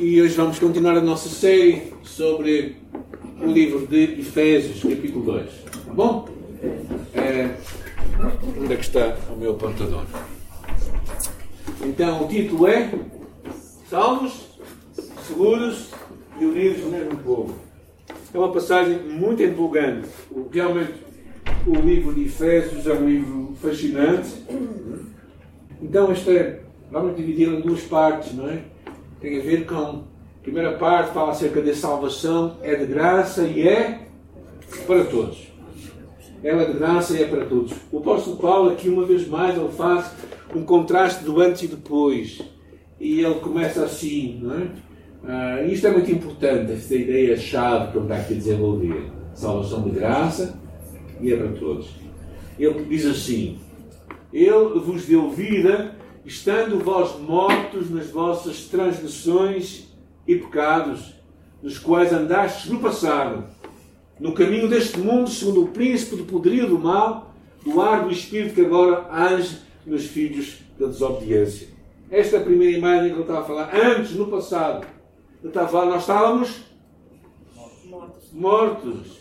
E hoje vamos continuar a nossa série sobre o livro de Efésios, capítulo 2. Tá bom? É, onde é que está o meu apontador? Então, o título é Salvos, Seguros e Unidos no mesmo povo. É uma passagem muito empolgante. Realmente, o livro de Efésios é um livro fascinante. Então, este é, vamos dividi-lo em duas partes, não é? Tem a ver com. A primeira parte fala acerca da salvação, é de graça e é para todos. Ela é de graça e é para todos. O apóstolo Paulo, aqui uma vez mais, ele faz um contraste do antes e depois. E ele começa assim, não é? Ah, isto é muito importante, esta ideia-chave que ele está aqui a desenvolver. Salvação de graça e é para todos. Ele diz assim: Ele vos deu vida, estando vós mortos nas vossas transgressões e pecados, nos quais andastes no passado, no caminho deste mundo, segundo o príncipe do poderio do mal, do ar do espírito que agora age nos filhos da desobediência. Esta é a primeira imagem que ele estava a falar. Antes, no passado, ele estava a falar, nós estávamos mortos. mortos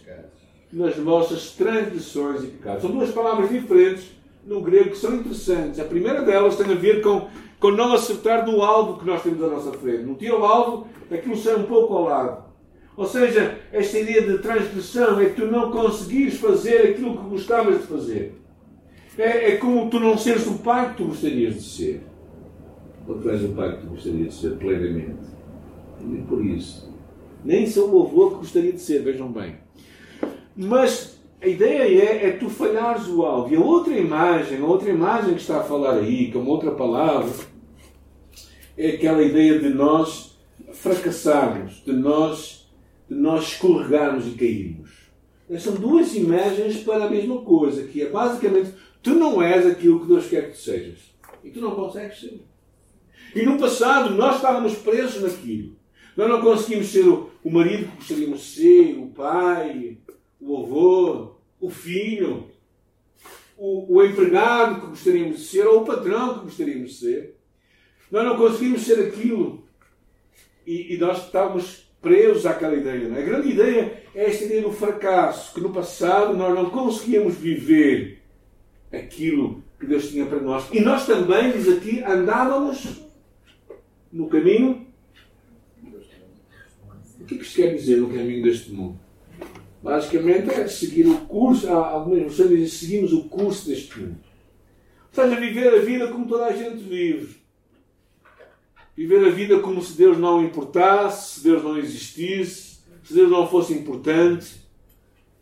nas vossas transgressões e pecados. São duas palavras diferentes no grego que são interessantes. A primeira delas tem a ver com, com não acertar no alvo que nós temos à nossa frente. No tiro ao alvo, aquilo sai um pouco ao lado. Ou seja, esta ideia de transgressão é que tu não conseguires fazer aquilo que gostavas de fazer. É, é como tu não seres o pai que tu gostarias de ser. Ou tu és o pai que tu gostarias de ser plenamente. E por isso. Nem sou o avô que gostaria de ser, vejam bem. Mas a ideia é, é tu falhares o alvo. E a outra imagem, a outra imagem que está a falar aí, com outra palavra, é aquela ideia de nós fracassarmos, de nós, de nós escorregarmos e cairmos. São duas imagens para a mesma coisa, que é basicamente tu não és aquilo que Deus quer que tu sejas. E tu não consegues ser. E no passado nós estávamos presos naquilo. Nós não conseguimos ser o, o marido que gostaríamos de ser, o pai, o avô, o filho, o, o empregado que gostaríamos de ser ou o patrão que gostaríamos de ser. Nós não conseguimos ser aquilo. E, e nós estávamos presos àquela ideia. É? A grande ideia é esta ideia do fracasso, que no passado nós não conseguíamos viver aquilo que Deus tinha para nós. E nós também, diz aqui, andávamos no caminho. O que é que isto quer dizer no caminho deste mundo? Basicamente é seguir o curso, versões dizem seguimos o curso deste mundo. Ou seja, viver a vida como toda a gente vive. Viver a vida como se Deus não importasse, se Deus não existisse, se Deus não fosse importante.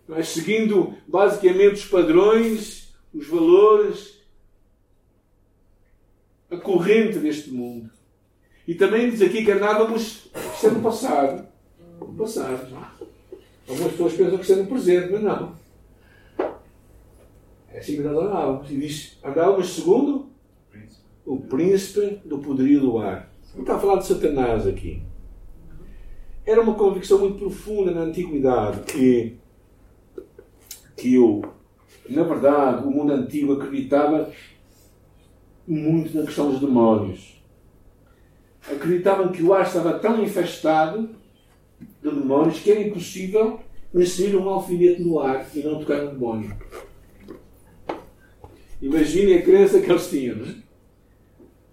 Mas seguindo basicamente os padrões, os valores, a corrente deste mundo. E também diz aqui que andávamos, isto é no passado. No passado. Algumas pessoas pensam que isso é no presente, mas não. É assim que nós andávamos. E diz: andávamos segundo o príncipe do poderio do ar. Não está a falar de Satanás aqui. Era uma convicção muito profunda na antiguidade que, que o, na verdade, o mundo antigo acreditava muito na questão dos demónios. Acreditavam que o ar estava tão infestado de demónios que era impossível inserir um alfinete no ar e não tocar no demónio. Imaginem a crença que eles tinham. Não é?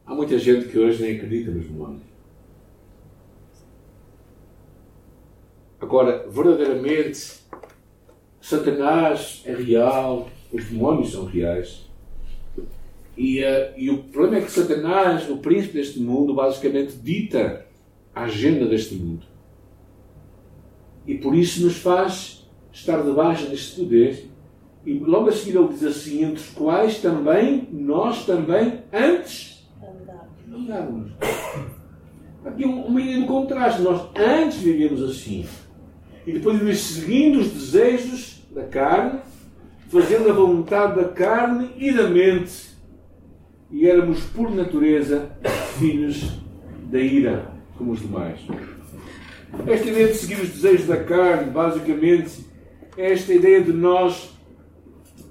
Há muita gente que hoje nem acredita nos demónios. Agora, verdadeiramente, Satanás é real, os demónios são reais. E, uh, e o problema é que Satanás, o príncipe deste mundo, basicamente dita a agenda deste mundo e por isso nos faz estar debaixo deste poder. E logo a seguir ele diz assim: entre os quais também, nós também, antes andávamos. Aqui uma ideia de contraste. Nós antes vivíamos assim. E depois diz: seguindo os desejos da carne, fazendo a vontade da carne e da mente. E éramos, por natureza, filhos da ira, como os demais. Esta ideia de seguir os desejos da carne, basicamente, é esta ideia de nós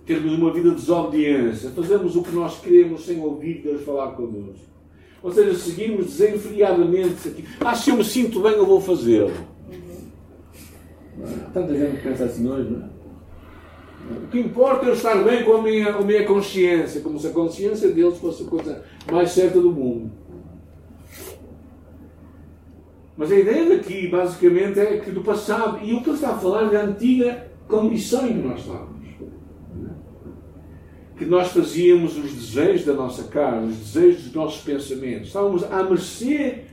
termos uma vida de desobediência, fazemos o que nós queremos sem ouvir Deus falar connosco. Ou seja, seguirmos desenfreadamente aqui. Ah, se eu me sinto bem, eu vou fazê-lo. Tanta gente pensa assim hoje, não é? O que importa é eu estar bem com a minha, a minha consciência, como se a consciência deles fosse a coisa mais certa do mundo. Mas a ideia daqui, basicamente, é que do passado, e o que ele está a falar é da antiga condição em que nós estávamos. Que nós fazíamos os desejos da nossa carne, os desejos dos nossos pensamentos. Estávamos à mercê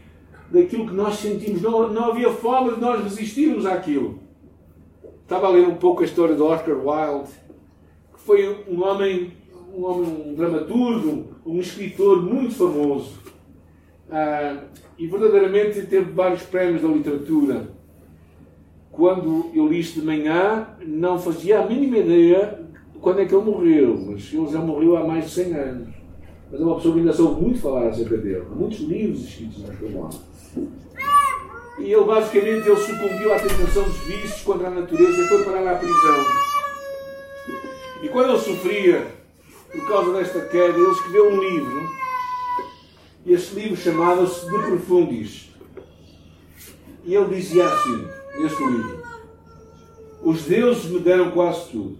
daquilo que nós sentimos. Não, não havia forma de nós resistirmos àquilo. Estava a ler um pouco a história de Oscar Wilde, que foi um homem, um, homem, um dramaturgo, um escritor muito famoso. Ah, e verdadeiramente teve vários prémios da literatura. Quando eu li isto de manhã, não fazia a mínima ideia quando é que ele morreu, mas ele já morreu há mais de 100 anos. Mas é uma pessoa que ainda soube muito falar acerca dele. Muitos livros escritos nesta Wilde. E ele basicamente ele sucumbiu à tentação dos vícios contra a natureza e foi parar à prisão. E quando ele sofria por causa desta queda, ele escreveu um livro. E este livro chamava-se De Profundis. E ele dizia assim, neste livro: Os deuses me deram quase tudo,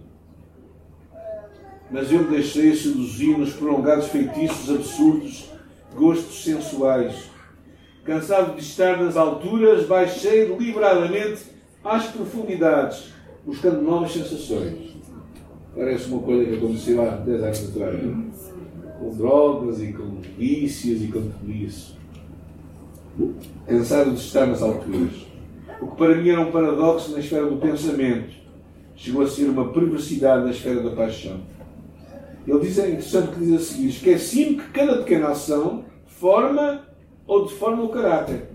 mas eu me deixei seduzir nos prolongados feitiços absurdos, gostos sensuais Cansado de estar nas alturas, baixei deliberadamente às profundidades, buscando novas sensações. Parece uma coisa que aconteceu há 10 anos atrás. Com drogas e com vícios e com tudo isso. Cansado de estar nas alturas. O que para mim era um paradoxo na esfera do pensamento, chegou a ser uma perversidade na esfera da paixão. Ele diz, é interessante que diz a seguir: esqueci-me que cada pequena ação forma ou deforma o caráter.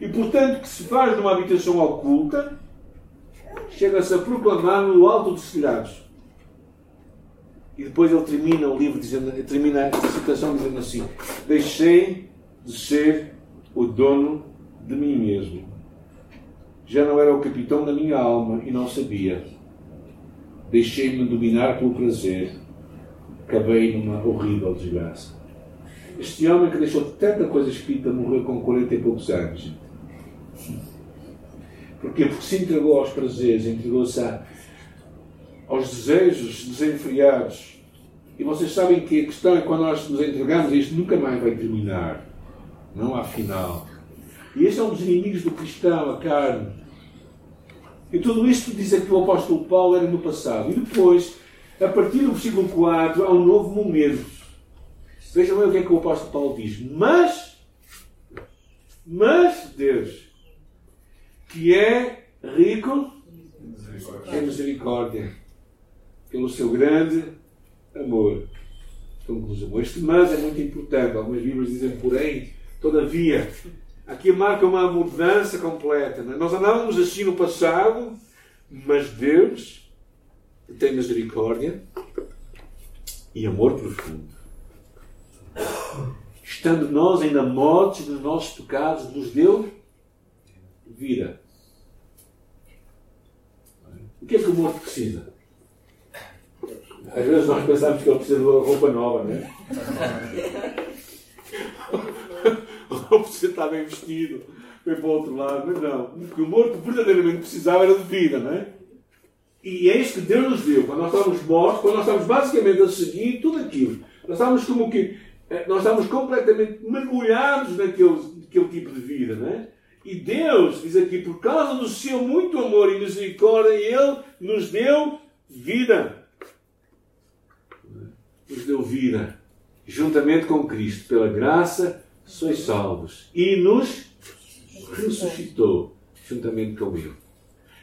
E portanto, que se faz numa habitação oculta, chega-se a proclamar no alto dos telhados. E depois ele termina o livro dizendo, termina esta citação dizendo assim: Deixei de ser o dono de mim mesmo. Já não era o capitão da minha alma e não sabia. Deixei-me dominar pelo prazer. Acabei numa horrível desgraça. Este homem que deixou tanta coisa escrita morreu com 40 e poucos anos. Porquê? Porque se entregou aos prazeres, entregou-se aos desejos desenfreados. E vocês sabem que a questão é quando nós nos entregamos, isto nunca mais vai terminar. Não há final. E este é um dos inimigos do cristão, a carne. E tudo isto diz que o apóstolo Paulo era no passado. E depois, a partir do versículo 4, há um novo momento Vejam bem o que é que o apóstolo Paulo diz. Mas, mas Deus, que é rico em misericórdia, pelo seu grande amor. Conclusão. Este mas é muito importante. Algumas Bíblias dizem, porém, todavia. Aqui marca uma mudança completa. É? Nós andávamos assim no passado, mas Deus tem misericórdia e amor profundo estando nós ainda mortos dos nossos pecados, nos deu vida. O que é que o morto precisa? Às vezes nós pensamos que ele precisa de roupa nova, não é? Ou precisa estar bem vestido, bem para o outro lado, mas não. O que o morto verdadeiramente precisava era de vida, não é? E é isso que Deus nos deu. Quando nós estamos mortos, quando nós estamos basicamente a seguir tudo aquilo. Nós estamos como que é, nós estamos completamente mergulhados naquele, naquele tipo de vida, não é? E Deus diz aqui, por causa do seu muito amor e misericórdia, Ele nos deu vida. Nos deu vida. Juntamente com Cristo, pela graça, sois salvos. E nos ressuscitou, juntamente com Ele.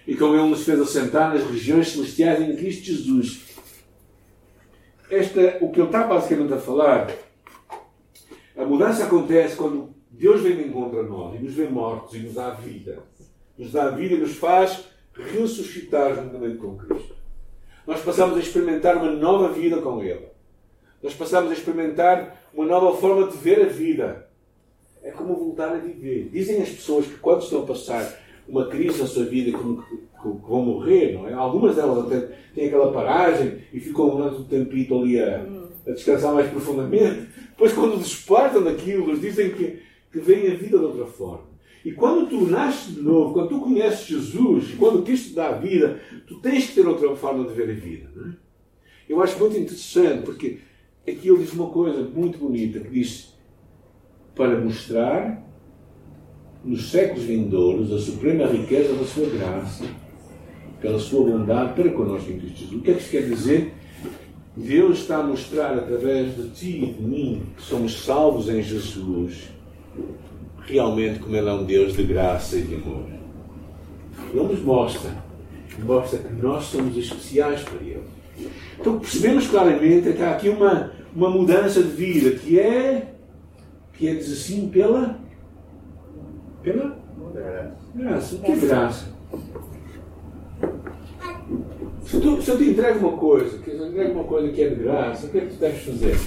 E com Ele nos fez assentar nas regiões celestiais em Cristo Jesus. Esta, o que Ele está basicamente a falar a mudança acontece quando Deus vem de encontro a nós e nos vê mortos e nos dá vida. Nos dá vida e nos faz ressuscitar juntamente com Cristo. Nós passamos a experimentar uma nova vida com Ele. Nós passamos a experimentar uma nova forma de ver a vida. É como voltar a viver. Dizem as pessoas que quando estão a passar uma crise na sua vida, que, vão morrer, não é? Algumas delas até têm aquela paragem e ficam um tempito ali a, a descansar mais profundamente. Depois, quando despertam daquilo, eles dizem que, que vem a vida de outra forma. E quando tu nasces de novo, quando tu conheces Jesus, quando Cristo dá a vida, tu tens que ter outra forma de ver a vida. É? Eu acho muito interessante, porque aqui ele diz uma coisa muito bonita, que diz para mostrar nos séculos vindouros a suprema riqueza da sua graça, pela sua bondade para connosco em Cristo Jesus. O que é que isto quer dizer? Deus está a mostrar através de ti e de mim que somos salvos em Jesus, realmente como Ele é um Deus de graça e de amor. Ele nos mostra, mostra que nós somos especiais para Ele. Então percebemos claramente que há aqui uma, uma mudança de vida que é, que é diz assim, pela, pela graça. O que é graça? Se, tu, se eu te entrego uma coisa, que eu entrego uma coisa que é de graça, o que é que tu deves fazer?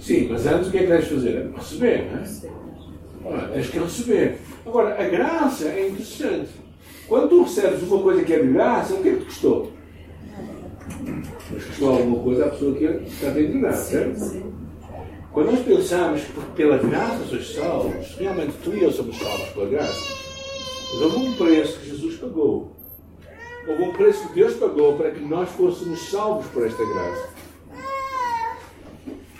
Sim, mas antes o que é que deves fazer? Receber, não é? Tens que receber. Agora, a graça é interessante. Quando tu recebes uma coisa que é de graça, o que é que te custou? Custou alguma coisa à pessoa que está a entregar, certo? Quando nós pensamos que pela graça sois salvos, realmente tu e eu somos salvos pela graça. Mas houve um preço que Jesus pagou. Houve um preço que Deus pagou para que nós fôssemos salvos por esta graça.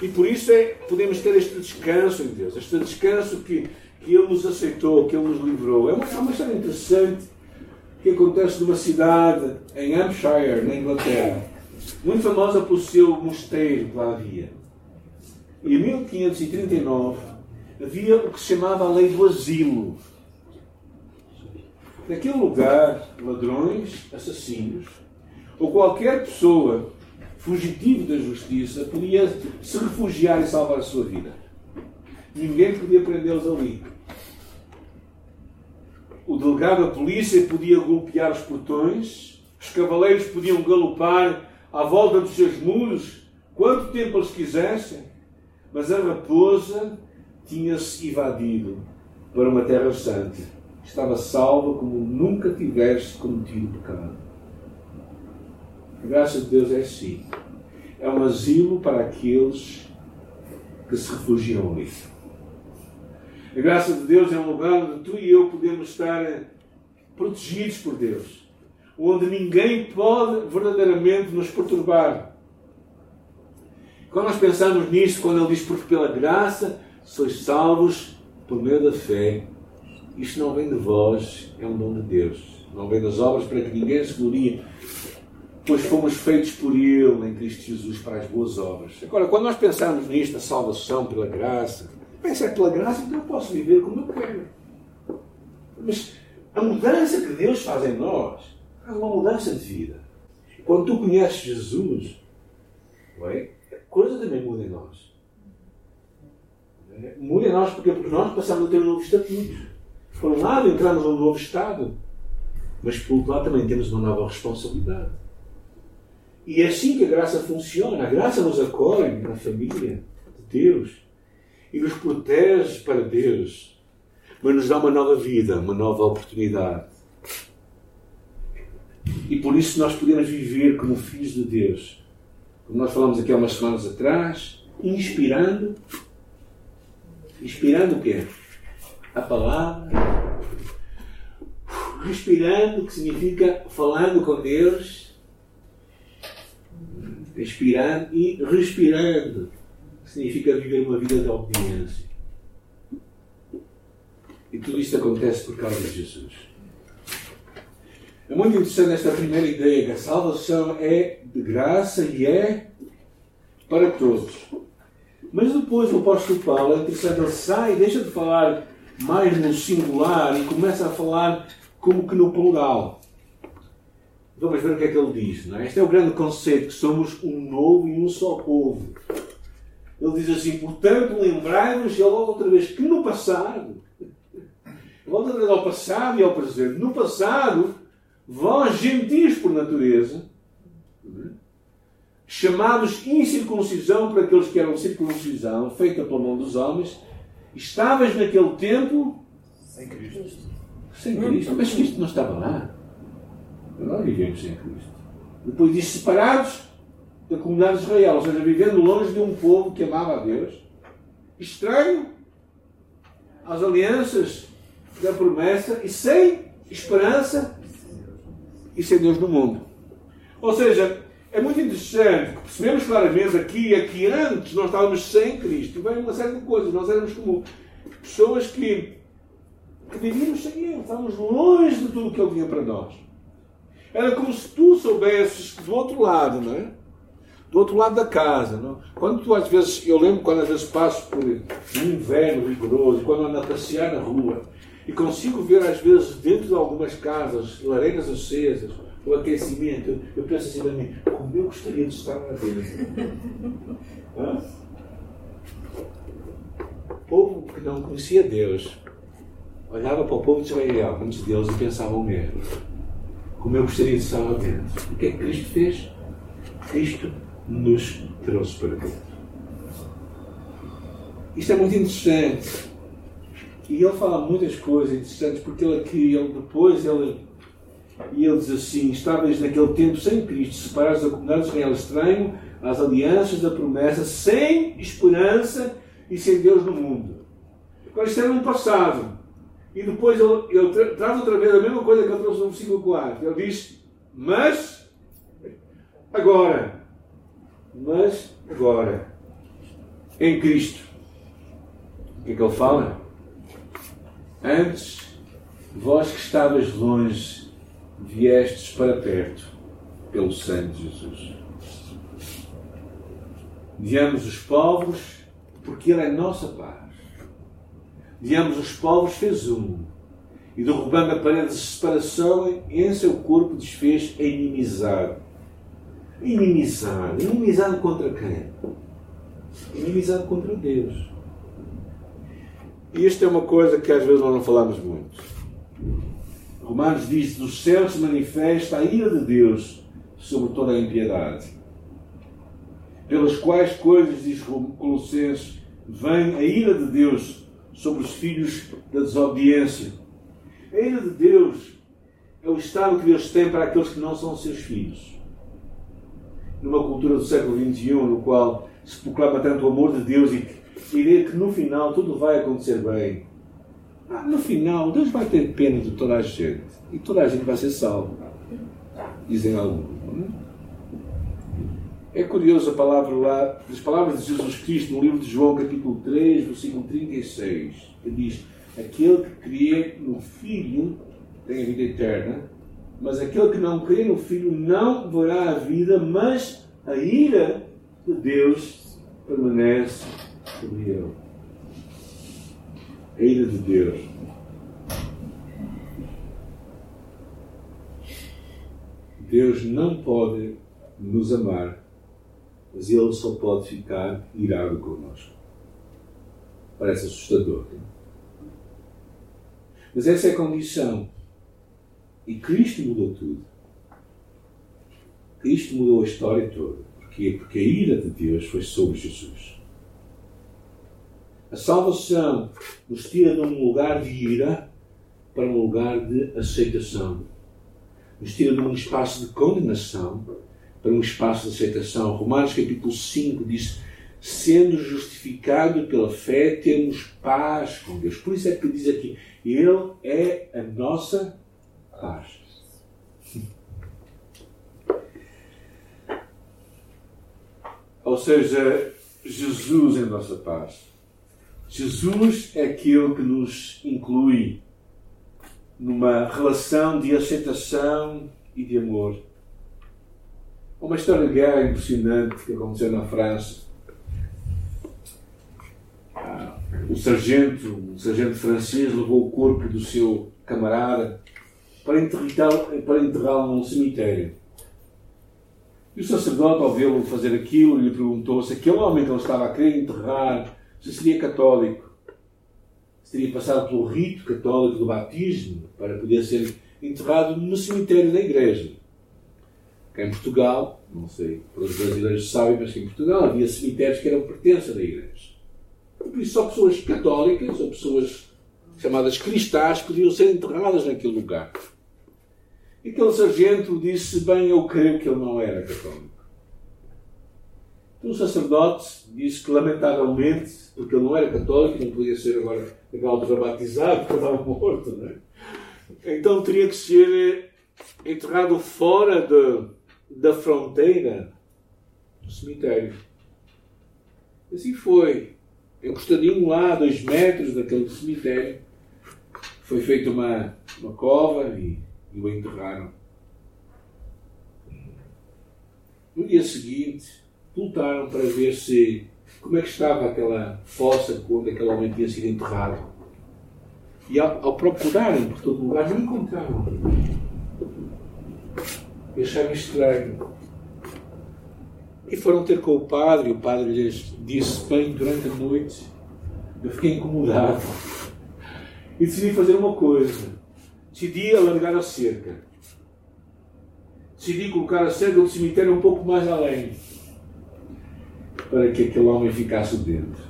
E por isso é podemos ter este descanso em Deus, este descanso que, que Ele nos aceitou, que Ele nos livrou. É uma, é uma história interessante que acontece numa cidade em Hampshire, na Inglaterra, muito famosa pelo seu mosteiro que lá havia. E em 1539 havia o que se chamava a lei do asilo. Naquele lugar, ladrões, assassinos, ou qualquer pessoa fugitiva da justiça podia se refugiar e salvar a sua vida. Ninguém podia prendê-los ali. O delegado da polícia podia golpear os portões, os cavaleiros podiam galopar à volta dos seus muros quanto tempo eles quisessem, mas a raposa tinha-se evadido para uma terra santa estava salva como nunca tiveste cometido pecado. A graça de Deus é assim. É um asilo para aqueles que se refugiam ali. A graça de Deus é um lugar onde tu e eu podemos estar protegidos por Deus. Onde ninguém pode verdadeiramente nos perturbar. Quando nós pensamos nisso, quando ele diz, porque pela graça sois salvos por meio da fé, isto não vem de vós, é um dom de Deus. Não vem das obras para que ninguém se glorie, pois fomos feitos por Ele em Cristo Jesus para as boas obras. Agora, quando nós pensamos nisto, a salvação pela graça, pensa é pela graça, então eu posso viver como eu quero. Mas a mudança que Deus faz em nós é uma mudança de vida. Quando tu conheces Jesus, é? a coisa também muda em nós. Muda em nós porque, porque nós passamos a ter um novo estatuto. Por um lado, entramos num novo Estado, mas por outro lado também temos uma nova responsabilidade. E é assim que a graça funciona. A graça nos acolhe na família de Deus e nos protege para Deus, mas nos dá uma nova vida, uma nova oportunidade. E por isso nós podemos viver como filhos de Deus. Como nós falamos aqui há umas semanas atrás, inspirando. Inspirando o quê? a palavra, respirando, que significa falando com Deus, respirando e respirando, que significa viver uma vida de obediência. E tudo isto acontece por causa de Jesus. É muito interessante esta primeira ideia, que a salvação é de graça e é para todos. Mas depois o apóstolo Paulo, é interessante, ele sai e deixa de falar mais no singular e começa a falar como que no plural. Vamos ver o que é que ele diz. Não é? Este é o grande conceito, que somos um novo e um só povo. Ele diz assim, portanto, lembrai-vos, ele volta outra vez, que no passado, volta outra vez ao passado e ao presente, no passado, vós gentios por natureza, chamados incircuncisão para aqueles que eram circuncisão, feita pela mão dos homens, Estavas naquele tempo sem Cristo. Sem Cristo. Mas Cristo não estava lá. Nós vivemos sem Cristo. Depois diz separados da comunidade de Israel, ou seja, vivendo longe de um povo que amava a Deus, estranho às alianças da promessa e sem esperança e sem Deus no mundo. Ou seja, é muito interessante que percebemos claramente aqui é que antes nós estávamos sem Cristo. Vem uma série de coisas. Nós éramos como pessoas que, que vivíamos sem Ele. Estávamos longe de tudo que Ele tinha para nós. Era como se tu soubesses do outro lado, não é? Do outro lado da casa. Não? Quando tu às vezes, eu lembro quando às vezes passo por um inverno rigoroso, quando ando a passear na rua, e consigo ver às vezes dentro de algumas casas lareiras acesas, o aquecimento, eu penso assim para mim, como eu gostaria de estar lá dentro. O povo que não conhecia Deus olhava para o povo de Israel antes de Deus e pensava o mesmo. Como eu gostaria de estar lá dentro. O que é que Cristo fez? Cristo nos trouxe para dentro. Isto é muito interessante. E ele fala muitas coisas interessantes, porque ele aqui, ele depois, ele e ele diz assim: Estáveis naquele tempo sem Cristo, separados da comunidade de Israel estranho, às alianças da promessa, sem esperança e sem Deus no mundo. Agora, isto era no passado. E depois ele, ele tra traz outra vez a mesma coisa que ele trouxe no versículo 4. Ele diz: Mas agora, mas agora, em Cristo. O que é que ele fala? Antes, vós que estavas longe, viestes para perto pelo sangue de Jesus. Guiamos os povos porque Ele é nossa paz. Guiamos os povos fez um. E derrubando a parede de separação, em seu corpo desfez a inimizade. Inimizade. Inimizade contra quem? Inimizade contra Deus. E isto é uma coisa que às vezes nós não falamos muito. Romanos diz: dos céus se manifesta a ira de Deus sobre toda a impiedade. Pelas quais coisas, diz Colossenses, vem a ira de Deus sobre os filhos da desobediência. A ira de Deus é o estado que Deus tem para aqueles que não são seus filhos. Numa cultura do século XXI, no qual se proclama tanto o amor de Deus e que, ideia que no final tudo vai acontecer bem. Ah, no final, Deus vai ter pena de toda a gente. E toda a gente vai ser salvo. Dizem alguns. É? é curioso a palavra lá, as palavras de Jesus Cristo no livro de João, capítulo 3, versículo 36. Ele diz: Aquele que crê no Filho tem a vida eterna, mas aquele que não crê no Filho não verá a vida, mas a ira de Deus permanece sobre ele a ira de Deus. Deus não pode nos amar, mas Ele só pode ficar irado connosco. Parece assustador. Não? Mas essa é a condição. E Cristo mudou tudo. Cristo mudou a história toda. Porquê? Porque a ira de Deus foi sobre Jesus. A salvação nos tira de um lugar de ira para um lugar de aceitação. Nos tira de um espaço de condenação para um espaço de aceitação. Romanos capítulo 5 diz: sendo justificado pela fé, temos paz com Deus. Por isso é que diz aqui: Ele é a nossa paz. Ou seja, Jesus é a nossa paz. Jesus é aquele que nos inclui numa relação de aceitação e de amor. Uma história de guerra impressionante que aconteceu na França. Ah, o sargento, o sargento francês, levou o corpo do seu camarada para enterrá-lo para enterrá num cemitério. E o sacerdote, ao vê-lo fazer aquilo, lhe perguntou se aquele homem que ele estava a querer enterrar se seria católico, se teria passado pelo rito católico do batismo para poder ser enterrado no cemitério da igreja. Que em Portugal, não sei, para os brasileiros sabem, mas que em Portugal havia cemitérios que eram pertença da igreja. E por isso só pessoas católicas ou pessoas chamadas cristãs podiam ser enterradas naquele lugar. E aquele sargento disse: Bem, eu creio que ele não era católico. Um sacerdote disse que, lamentavelmente, porque ele não era católico, não podia ser agora altura batizado, porque estava morto, não é? Então teria que ser enterrado fora de, da fronteira do cemitério. Assim foi. Encostadinho lá, a dois metros daquele cemitério, foi feita uma, uma cova e, e o enterraram. No dia seguinte, voltaram para ver se como é que estava aquela fossa onde aquele homem tinha sido enterrado. E ao, ao procurarem por todo lugar, não encontravam. E acharam estranho. E foram ter com o padre, e o padre lhes disse bem durante a noite. Eu fiquei incomodado. E decidi fazer uma coisa. Decidi alargar a cerca. Decidi colocar a cerca do cemitério um pouco mais além para que aquele homem ficasse dentro.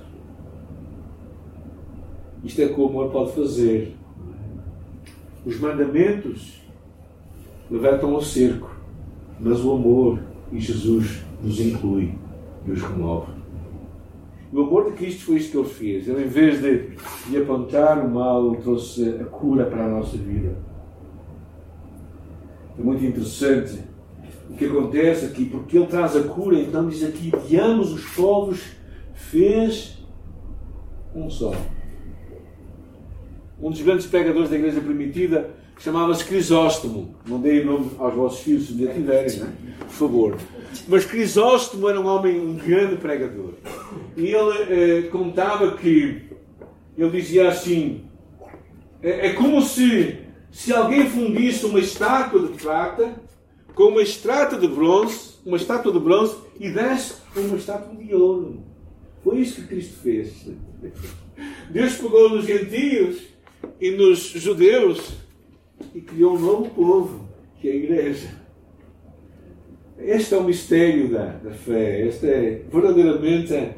Isto é que o amor pode fazer. Os mandamentos levantam ao cerco, mas o amor e Jesus nos inclui e os remove. O amor de Cristo foi isto que ele fez. Ele, em vez de, de apontar o mal, trouxe a cura para a nossa vida. É muito interessante o que acontece aqui, porque ele traz a cura, então diz aqui: de ambos os povos fez um só. Um dos grandes pregadores da igreja primitiva chamava-se Crisóstomo. Não dei o nome aos vossos filhos se ainda tiverem, né? por favor. Mas Crisóstomo era um homem, um grande pregador. E ele eh, contava que, ele dizia assim: é, é como se, se alguém fundisse uma estátua de prata com uma estátua de bronze, uma estátua de bronze e desse uma estátua de ouro. Foi isso que Cristo fez. Deus pegou nos gentios e nos judeus e criou um novo povo, que é a igreja. Este é o mistério da, da fé. Este é verdadeiramente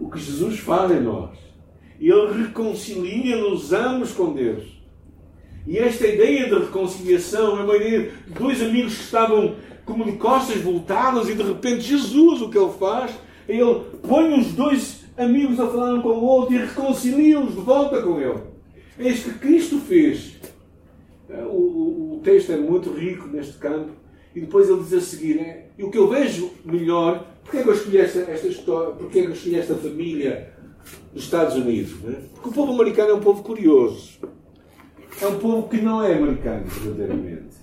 o que Jesus faz em nós. Ele reconcilia-nos ambos com Deus. E esta ideia de reconciliação é uma ideia de dois amigos que estavam como de costas voltadas e de repente Jesus o que ele faz ele põe os dois amigos a falar um com o outro e reconcilia-os de volta com ele. É isto que Cristo fez. É, o, o, o, texto é muito rico neste campo. E depois ele diz a seguir: é, e o que eu vejo melhor, porque é que eu escolhi esta, esta história, porque é que eu escolhi esta família dos Estados Unidos? Né? Porque o povo americano é um povo curioso é um povo que não é americano, verdadeiramente.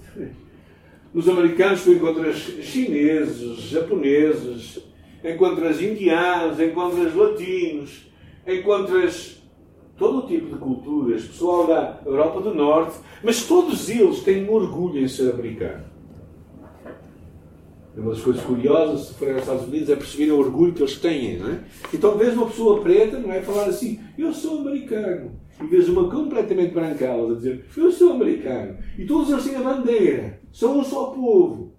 Nos americanos tu encontras chineses, japoneses, encontras indianos, encontras latinos, encontras todo o tipo de culturas, pessoal da Europa do Norte, mas todos eles têm orgulho em ser americano. Uma das coisas curiosas, se forem aos Estados Unidos, é perceber o orgulho que eles têm. Não é? Então, vês uma pessoa preta, não é? Falar assim, eu sou americano. E vês uma completamente brancala a dizer, eu sou americano. E todos eles têm a bandeira. São um só povo.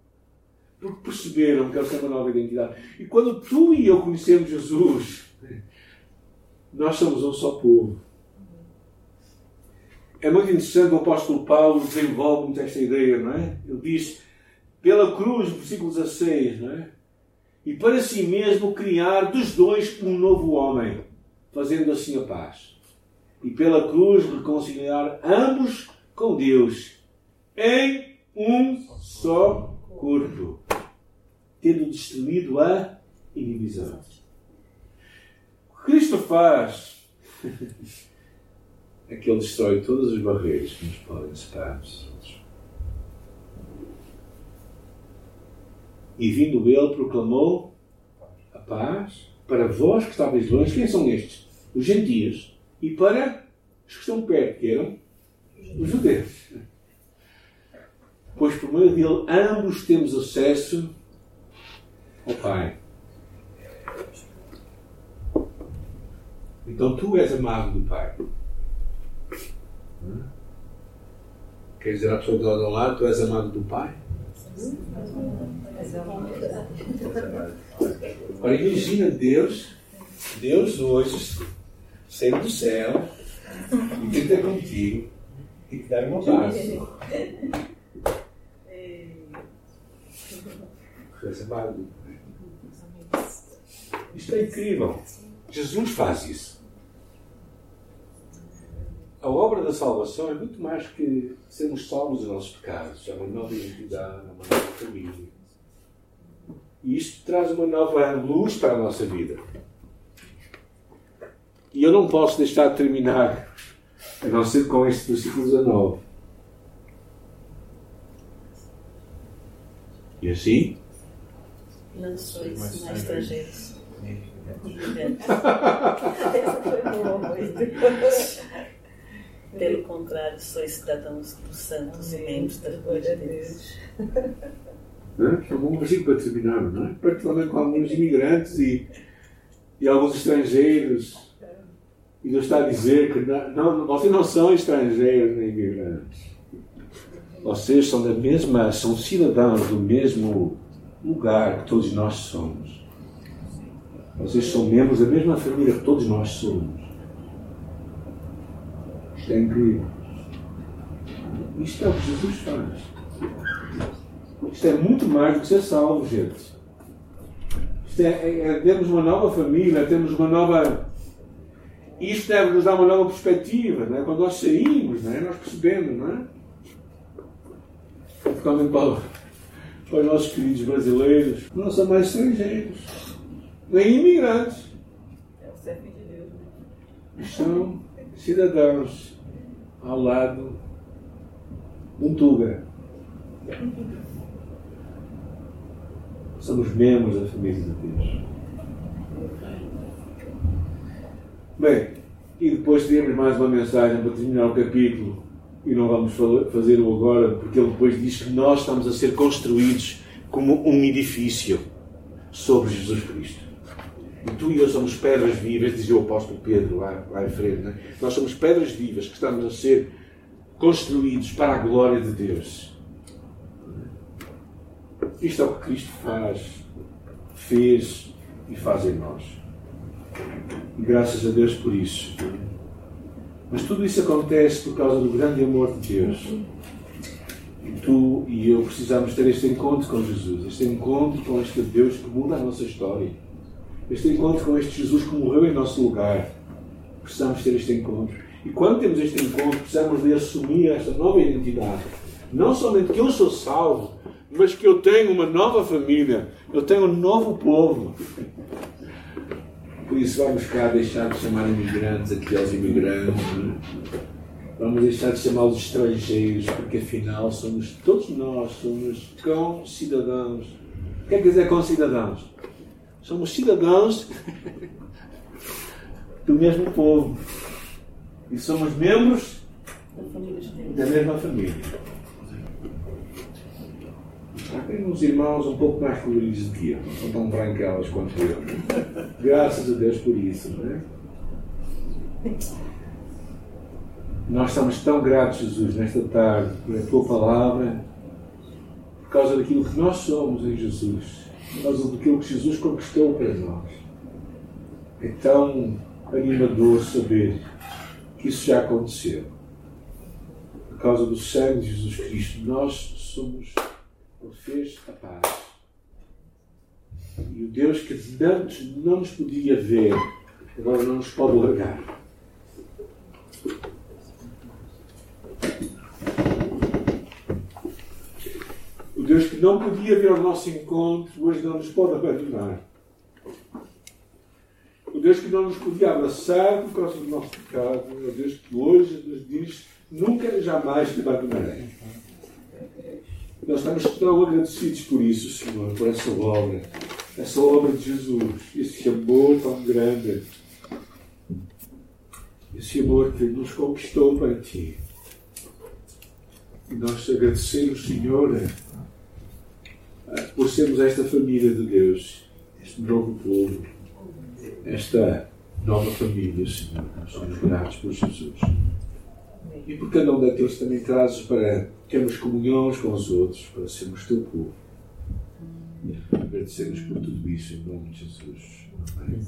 Porque perceberam que eles têm uma nova identidade. E quando tu e eu conhecemos Jesus, nós somos um só povo. É muito interessante, o apóstolo Paulo desenvolve muito esta ideia, não é? Ele diz pela cruz, versículo 16, não é? E para si mesmo criar dos dois um novo homem, fazendo assim a paz. E pela cruz reconciliar ambos com Deus em um só corpo, tendo destruído a inimizade. O que Cristo faz é que Ele destrói todas as barreiras que nos podem separar-nos E vindo ele, proclamou a paz para vós que estáveis longe. Quem são estes? Os gentios. E para os que estão perto, que eram os judeus. Pois por meio dele ambos temos acesso ao Pai. Então tu és amado do Pai. Quer dizer à pessoa que está ao lado, tu és amado do Pai? Agora imagina Deus, Deus hoje, saindo do céu, e grita contigo e te dar um abraço. Maluca. Isto é incrível. Jesus faz isso. A obra da salvação é muito mais que sermos salvos dos nossos pecados. É uma nova identidade, é uma nova família. E isto traz uma nova luz para a nossa vida. E eu não posso deixar de terminar, a não ser com este versículo 19. E assim? Não sois mais estrangeiros. Essa foi boa, Pelo contrário, sois cidadãos dos santos e membros da glória de Deus. É um bom versículo para terminar, não é? Particularmente com alguns imigrantes e, e alguns estrangeiros. E Deus está a dizer que não, vocês não são estrangeiros nem imigrantes. Vocês são da mesma, são cidadãos do mesmo lugar que todos nós somos. Vocês são membros da mesma família que todos nós somos. É incrível. Isto é o que Jesus faz. Isto é muito mais do que ser salvo, gente. Isto é, é, é termos uma nova família, temos uma nova. Isto deve nos dar uma nova perspectiva, não é? Quando nós saímos, não é? nós percebemos, não é? Principalmente para, para os nossos queridos brasileiros, não são mais estrangeiros, nem imigrantes. É o servo de Deus. Né? São cidadãos ao lado um Tuga. Somos membros da família de Deus. Bem, e depois temos mais uma mensagem para terminar o capítulo, e não vamos fazê-lo agora, porque ele depois diz que nós estamos a ser construídos como um edifício sobre Jesus Cristo. E tu e eu somos pedras vivas, dizia o apóstolo Pedro lá, lá em frente. Nós somos pedras vivas que estamos a ser construídos para a glória de Deus. Isto é o que Cristo faz, fez e faz em nós. E graças a Deus por isso. Mas tudo isso acontece por causa do grande amor de Deus. E tu e eu precisamos ter este encontro com Jesus, este encontro com este Deus que muda a nossa história, este encontro com este Jesus que morreu em nosso lugar. Precisamos ter este encontro. E quando temos este encontro, precisamos de assumir esta nova identidade. Não somente que eu sou salvo, mas que eu tenho uma nova família, eu tenho um novo povo. Por isso vamos cá deixar de chamar imigrantes aqui aos imigrantes. Né? Vamos deixar de chamá-los estrangeiros, porque afinal somos todos nós, somos cidadãos. O que é que quer dizer concidadãos? Somos cidadãos do mesmo povo. E somos membros da mesma família. Há uns irmãos um pouco mais coloridos do que eu, não são tão branquelas quanto eu. Graças a Deus por isso, não é? Nós estamos tão gratos, Jesus, nesta tarde, por a tua palavra, por causa daquilo que nós somos em Jesus, causa daquilo que Jesus conquistou para nós. É tão animador saber que isso já aconteceu. Por causa do sangue de Jesus Cristo, nós somos ele fez a paz. E o Deus que antes não nos podia ver, agora não nos pode largar. O Deus que não podia vir ao nosso encontro, hoje não nos pode abandonar. O Deus que não nos podia abraçar por causa do nosso pecado, é o Deus que hoje nos diz: nunca, jamais te abandonarei. Nós estamos tão agradecidos por isso, Senhor, por essa obra, essa obra de Jesus, esse amor tão grande, esse amor que nos conquistou para Ti. E nós agradecemos, Senhor, por sermos esta família de Deus, este novo povo, esta nova família, Senhor. Somos gratos por Jesus. E por cada um daqueles também trazes para termos comunhão uns com os outros, para sermos teu povo. Agradecemos por tudo isso em nome de Jesus. Amém.